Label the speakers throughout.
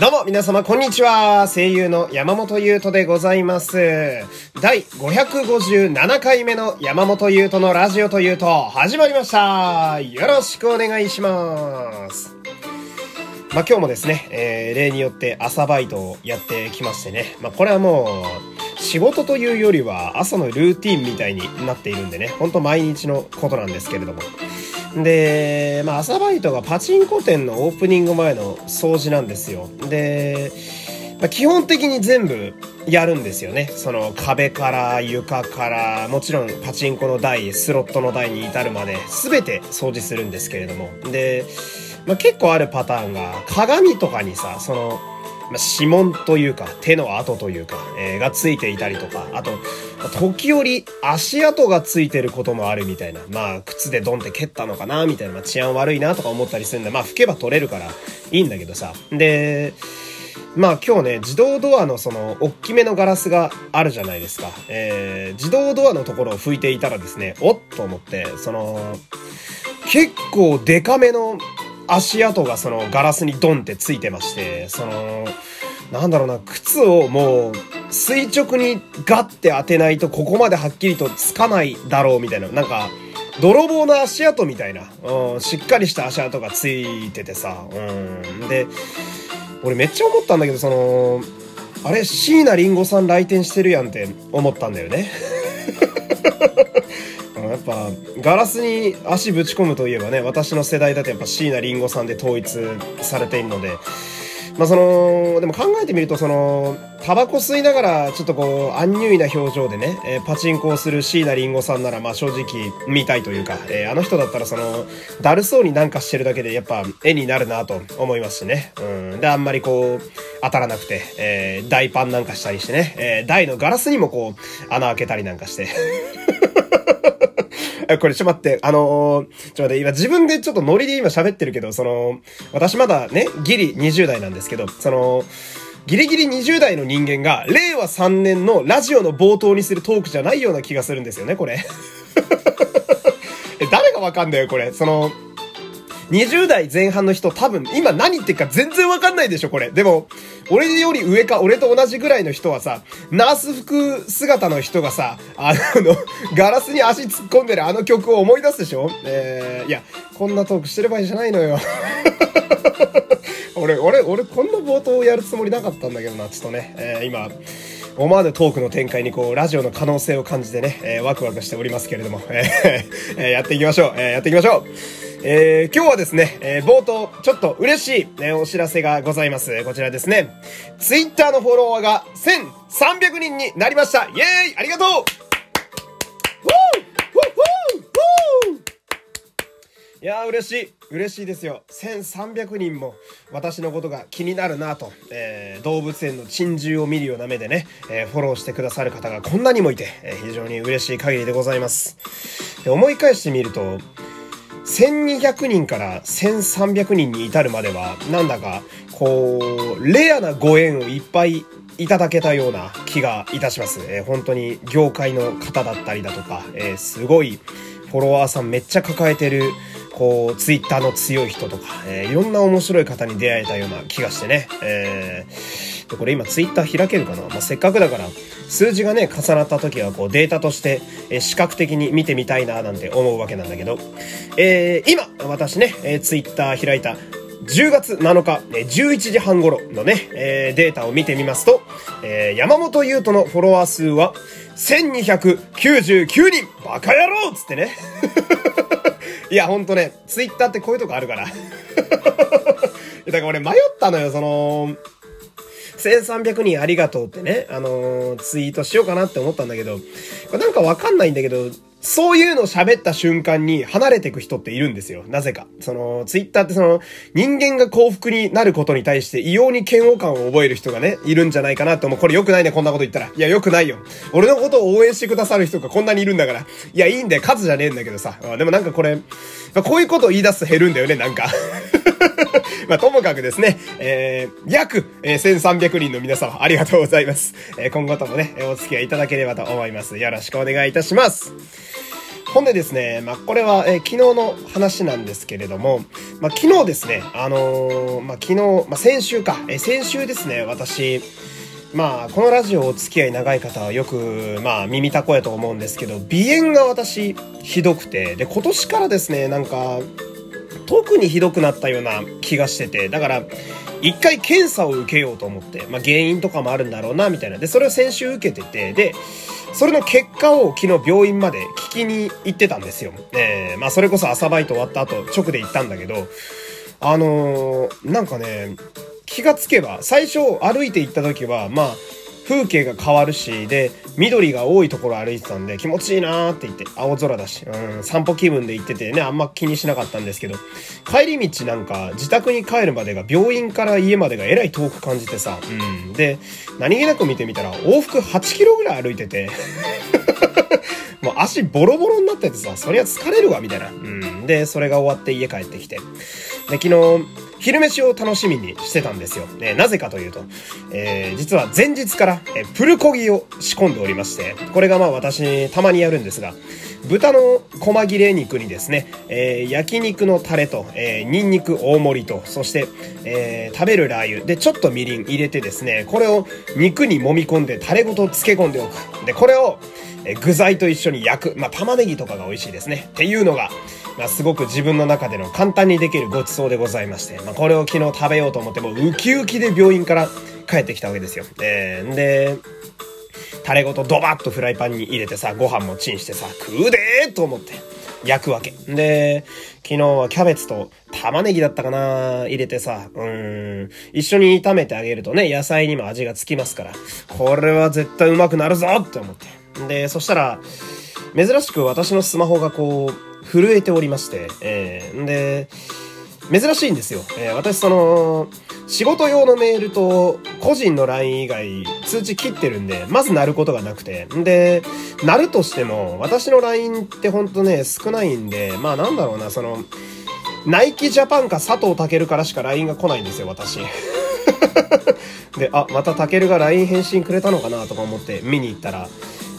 Speaker 1: どうも皆様こんにちは。声優の山本優斗でございます。第557回目の山本優斗のラジオというと始まりました。よろしくお願いします。まあ、今日もですね、えー例によって朝バイトをやってきましてね。まあ、これはもう、仕事というよりは朝のルーティンみたいになっているんでね、ほんと毎日のことなんですけれども。で、まあ、朝バイトがパチンコ店のオープニング前の掃除なんですよ。で、まあ、基本的に全部やるんですよね。その壁から床から、もちろんパチンコの台、スロットの台に至るまで全て掃除するんですけれども。で、まあ、結構あるパターンが鏡とかにさ、その、まあ、指紋というか、手の跡というか、えーがついていたりとか、あと、時折足跡がついてることもあるみたいな。まあ、靴でドンって蹴ったのかなみたいな。まあ、治安悪いなとか思ったりするんだ。まあ、拭けば取れるからいいんだけどさ。で、まあ今日ね、自動ドアのその、大きめのガラスがあるじゃないですか。えー、自動ドアのところを拭いていたらですね、おっと思って、その、結構デカめの足跡がそのガラスにドンってついてまして、その、なんだろうな、靴をもう垂直にガッて当てないとここまではっきりとつかないだろうみたいな、なんか、泥棒の足跡みたいな、うん、しっかりした足跡がついててさ、うん、で、俺めっちゃ思ったんだけど、その、あれ、椎名林檎さん来店してるやんって思ったんだよね。やっぱガラスに足ぶち込むといえばね私の世代だとやっぱ椎名林檎さんで統一されているのでまあそのでも考えてみるとそのタバコ吸いながらちょっとこうアンニュイな表情でね、えーパチンコをする椎名林檎さんならまあ正直見たいというか、えーあの人だったらそのだるそうになんかしてるだけでやっぱ絵になるなと思いますしね。うん。であんまりこう当たらなくて、えー大パンなんかしたりしてね、えー台のガラスにもこう穴開けたりなんかして。え これちょっと待って、あのーちょっと待って、今自分でちょっとノリで今喋ってるけど、その、私まだね、ギリ20代なんですけど、その、ギリギリ20代の人間が、令和3年のラジオの冒頭にするトークじゃないような気がするんですよね、これ。え、誰がわかんだよ、これ。その、20代前半の人多分今何言ってるか全然わかんないでしょ、これ。でも、俺より上か、俺と同じぐらいの人はさ、ナース服姿の人がさ、あの、ガラスに足突っ込んでるあの曲を思い出すでしょえー、いや、こんなトークしてる場合じゃないのよ。俺、俺、俺、こんな冒頭をやるつもりなかったんだけどな、ちょっとね、えー今、思わぬトークの展開にこう、ラジオの可能性を感じてね、えーワクワクしておりますけれども、えーやっていきましょう、えーやっていきましょう。えー今日はですね、えー冒頭、ちょっと嬉しい、えーお知らせがございます。こちらですね。ツイッターのフォロワーが1300人になりました。イエーイ！ありがとう！いやー嬉しい。嬉しいですよ。1300人も私のことが気になるなと、えー動物園の珍獣を見るような目でね、えーフォローしてくださる方がこんなにもいて、えー非常に嬉しい限りでございます。で思い返してみると1200人から1300人に至るまではなんだかこうレアなご縁をいっぱいいただけたような気がいたします、えー本当に業界の方だったりだとか、えーすごいフォロワーさんめっちゃ抱えてるこうツイッターの強い人とか、えーいろんな面白い方に出会えたような気がしてね、えーでこれ今ツイッター開けるかな、まあ、せっかくだから数字がね重なった時はこうデータとして、えー視覚的に見てみたいななんて思うわけなんだけど、えー今私ね、えー、ツイッター開いた10月7日、11時半頃のね、えーデータを見てみますと、えー山本優斗のフォロワー数は1299人。バカ野郎つってね。いや、ほんとね、ツイッターってこういうとこあるから。だから俺迷ったのよ、その、1300人ありがとうってね、あのーツイートしようかなって思ったんだけど、これなんかわかんないんだけど、そういうのを喋った瞬間に離れていく人っているんですよ。なぜか。その、ツイッターってその、人間が幸福になることに対して異様に嫌悪感を覚える人がね、いるんじゃないかなって思う。これ良くないね、こんなこと言ったら。いや、良くないよ。俺のことを応援してくださる人がこんなにいるんだから。いや、いいんだよ。数じゃねえんだけどさ。でもなんかこれ、こういうことを言い出すと減るんだよね、なんか。まあ、ともかくですね、えー、約、え1300人の皆様、ありがとうございます。え今後ともね、お付き合いいただければと思います。よろしくお願いいたします。ほんでですね、まあ、これは、えー、昨日の話なんですけれども、まあ、昨日ですね、あのー、まあ、昨日、ま、先週か、えー、先週ですね、私、まあ、このラジオお付き合い長い方はよく、まあ、耳たこやと思うんですけど、鼻炎が私、ひどくて、で、今年からですね、なんか、特にひどくなったような気がしてて、だから、一回検査を受けようと思って、まあ、原因とかもあるんだろうな、みたいな。で、それを先週受けてて、で、それの結果を昨日病院まで聞きに行ってたんですよ。えー、まあ、それこそ朝バイト終わった後、直で行ったんだけど、あのー、なんかね、気がつけば、最初歩いて行った時は、まあ、風景が変わるし、で、緑が多いところ歩いてたんで気持ちいいなーって言って、青空だし、うん、散歩気分で行っててね、あんま気にしなかったんですけど、帰り道なんか自宅に帰るまでが病院から家までがえらい遠く感じてさ、うん、で、何気なく見てみたら往復8キロぐらい歩いてて、もう足ボロボロになっててさ、そりゃ疲れるわ、みたいな。うん。で、それが終わって家帰ってきて。昨日、昼飯を楽しみにしてたんですよ。えー、なぜかというと、えー、実は前日から、え、プルコギを仕込んでおりまして、これがまあ私たまにやるんですが、豚の細切れ肉にですね、えー、焼肉のタレと、えー、ニンニク大盛りと、そして、えー、食べるラー油でちょっとみりん入れてですね、これを肉に揉み込んでタレごと漬け込んでおく。で、これを、え具材と一緒に焼く。まあ、玉ねぎとかが美味しいですね。っていうのが、まあ、すごく自分の中での簡単にできるごちそうでございまして、まあ、これを昨日食べようと思ってもウキウキで病院から帰ってきたわけですよ。えー、で、タレごとドバッとフライパンに入れてさ、ご飯もチンしてさ、食うでーと思って焼くわけ。で、昨日はキャベツと玉ねぎだったかな入れてさ、うん、一緒に炒めてあげるとね、野菜にも味がつきますから、これは絶対うまくなるぞって思って。で、そしたら、珍しく私のスマホがこう、震えておりまして、えー、で、珍しいんですよ。えー、私その、仕事用のメールと個人の LINE 以外通知切ってるんで、まず鳴ることがなくて。んで、鳴るとしても、私の LINE ってほんとね、少ないんで、まあなんだろうな、その、ナイキジャパンか佐藤健からしか LINE が来ないんですよ、私。で、あ、また健が LINE 返信くれたのかなとか思って見に行ったら、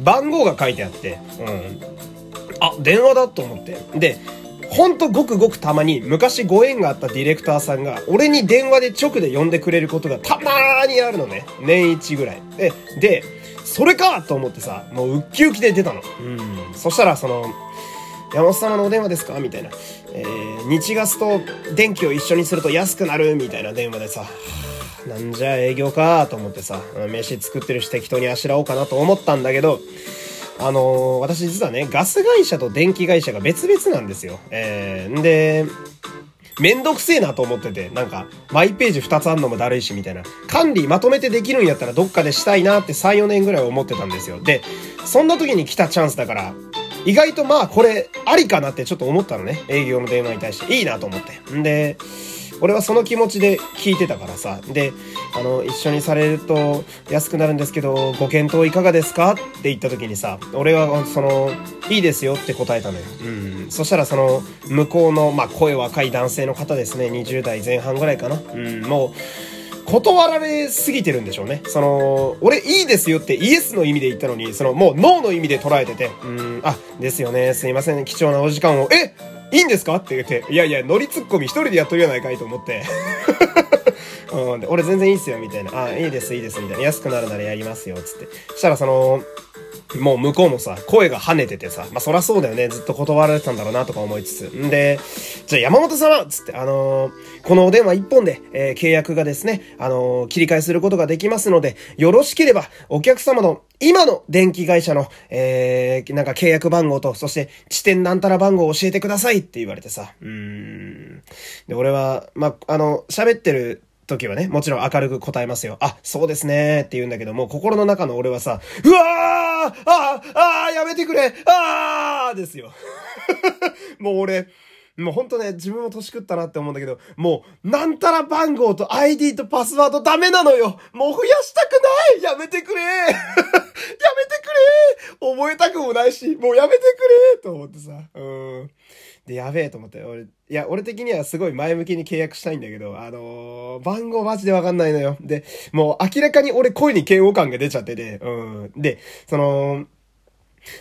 Speaker 1: 番号が書いてあって、うん。あ、電話だと思って。で、ほんとごくごくたまに昔ご縁があったディレクターさんが俺に電話で直で呼んでくれることがたまーにあるのね。年一ぐらい。で、で、それかと思ってさ、もうウッキウキで出たの。うん。そしたらその、山本様のお電話ですか？みたいな。えー、日ガスと電気を一緒にすると安くなる？みたいな電話でさ、なんじゃ営業か？と思ってさ、飯作ってるし適当にあしらおうかなと思ったんだけど、あのー、私実はね、ガス会社と電気会社が別々なんですよ。えー、んで、めんどくせえなと思ってて、なんか、マイページ2つあんのもだるいし、みたいな。管理まとめてできるんやったらどっかでしたいなって3、4年ぐらい思ってたんですよ。で、そんな時に来たチャンスだから、意外とまあこれ、ありかなってちょっと思ったのね。営業の電話に対して。いいなと思って。んで、俺はその気持ちで聞いてたからさ。で、あの、一緒にされると安くなるんですけど、ご検討いかがですか？って言った時にさ、俺はその、いいですよって答えたのよ。うん。そしたらその、向こうの、まあ、声若い男性の方ですね、20代前半ぐらいかな。うん、もう、断られすぎてるんでしょうね。その、俺いいですよってイエスの意味で言ったのに、そのもうノーの意味で捉えてて、うん、あ、ですよね、すいません、貴重なお時間を、え？いいんですか？って言って、いやいや、乗りツッコミ一人でやっとるやないかいと思って。うん、で俺全然いいっすよ、みたいな。あ、いいです、いいです、みたいな。安くなるならやりますよ、つって。そしたらその、もう向こうもさ、声が跳ねててさ、まあそらそうだよね、ずっと断られてたんだろうなとか思いつつ。んで、じゃあ山本様つって、あのー、このお電話一本で、えー、契約がですね、あのー、切り替えすることができますので、よろしければ、お客様の今の電気会社の、えー、なんか契約番号と、そして地点なんたら番号を教えてくださいって言われてさ、うーん。で、俺は、まあ、あの、喋ってる時はね、もちろん明るく答えますよ。あ、そうですねって言うんだけども、心の中の俺はさ、うわーあーあーやめてくれあーですよ。もう俺、もうほんとね、自分も年食ったなって思うんだけど、もう、なんたら番号と ID とパスワードダメなのよもう増やしたくないやめてくれ やめてくれ覚えたくもないし、もうやめてくれと思ってさ、うん。で、やべえと思って、俺、いや、俺的にはすごい前向きに契約したいんだけど、あのー、番号マジでわかんないのよ。で、もう明らかに俺声に嫌悪感が出ちゃってて、うん。で、その、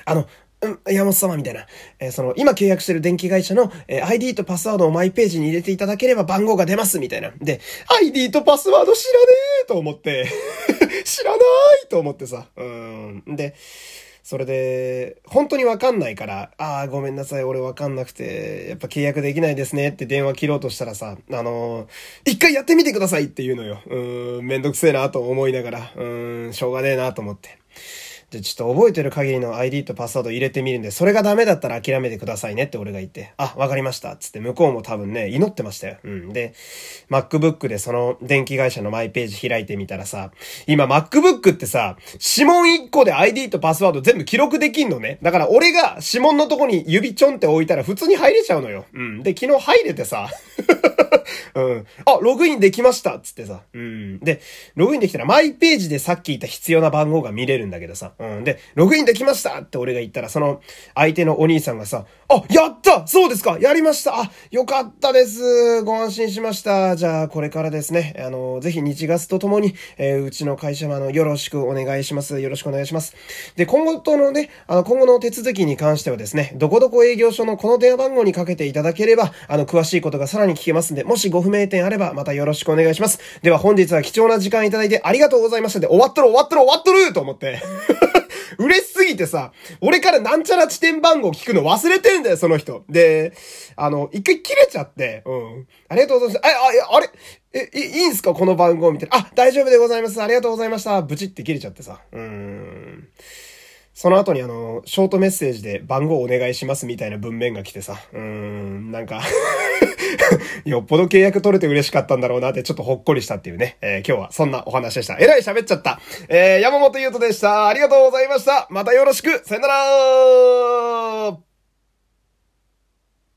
Speaker 1: あの、うん、山本様みたいな。えー、その、今契約してる電気会社の、えー、ID とパスワードをマイページに入れていただければ番号が出ます、みたいな。で、ID とパスワード知らねえと思って 知らないと思ってさ。うん。で、それで、本当にわかんないから、ああ、ごめんなさい、俺わかんなくて、やっぱ契約できないですねって電話切ろうとしたらさ、あのー、一回やってみてくださいって言うのよ。うん、めんどくせえなと思いながら、うん、しょうがねえなと思って。で、ちょっと覚えてる限りの ID とパスワード入れてみるんで、それがダメだったら諦めてくださいねって俺が言って、あ、わかりました。つって向こうも多分ね、祈ってましたよ。うん。で、MacBook でその電気会社のマイページ開いてみたらさ、今 MacBook ってさ、指紋1個で ID とパスワード全部記録できんのね。だから俺が指紋のとこに指ちょんって置いたら普通に入れちゃうのよ。うん。で、昨日入れてさ、うん。あ、ログインできましたつってさ。うん。で、ログインできたらマイページでさっき言った必要な番号が見れるんだけどさ。うん。で、ログインできましたって俺が言ったら、その、相手のお兄さんがさ、あ、やった！そうですか！やりました！あ、よかったです！ご安心しました！じゃあ、これからですね、あの、ぜひ日ガスとともに、えー、うちの会社もあの、よろしくお願いします。よろしくお願いします。で、今後とのね、あの、今後の手続きに関してはですね、どこどこ営業所のこの電話番号にかけていただければ、あの、詳しいことがさらに聞けますんで、もしご不明点あれば、またよろしくお願いします。では本日は貴重な時間いただいてありがとうございました。で、終わっとる終わっとる終わっとる！と思って。すぎてさ、俺からなんちゃら地点番号聞くの忘れてんだよ、その人。で、あの、一回切れちゃって、うん。ありがとうございます。あ、あ、あれ？え、いいんすか？この番号みたいな。あ、大丈夫でございます。ありがとうございました。ブチって切れちゃってさ。うーん。その後にあの、ショートメッセージで番号お願いしますみたいな文面が来てさ、うーん、なんか よっぽど契約取れて嬉しかったんだろうなってちょっとほっこりしたっていうね、えー、今日はそんなお話でした。えらい喋っちゃった。えー、山本優斗でした。ありがとうございました。またよろしく。さよなら